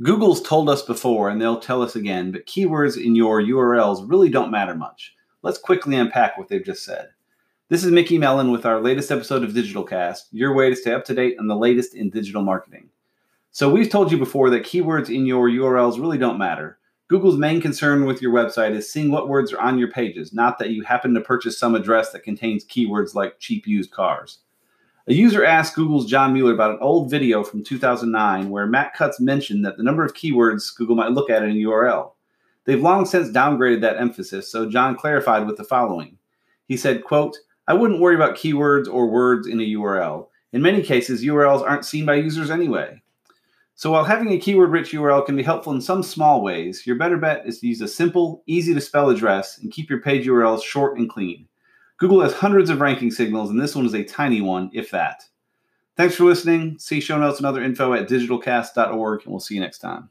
Google's told us before, and they'll tell us again, but keywords in your URLs really don't matter much. Let's quickly unpack what they've just said. This is Mickey Mellen with our latest episode of Digitalcast, your way to stay up to date on the latest in digital marketing. So, we've told you before that keywords in your URLs really don't matter. Google's main concern with your website is seeing what words are on your pages, not that you happen to purchase some address that contains keywords like cheap used cars. A user asked Google's John Mueller about an old video from 2009 where Matt Cutts mentioned that the number of keywords Google might look at in a URL. They've long since downgraded that emphasis, so John clarified with the following. He said, quote, I wouldn't worry about keywords or words in a URL. In many cases, URLs aren't seen by users anyway. So while having a keyword rich URL can be helpful in some small ways, your better bet is to use a simple, easy to spell address and keep your page URLs short and clean. Google has hundreds of ranking signals, and this one is a tiny one, if that. Thanks for listening. See show notes and other info at digitalcast.org, and we'll see you next time.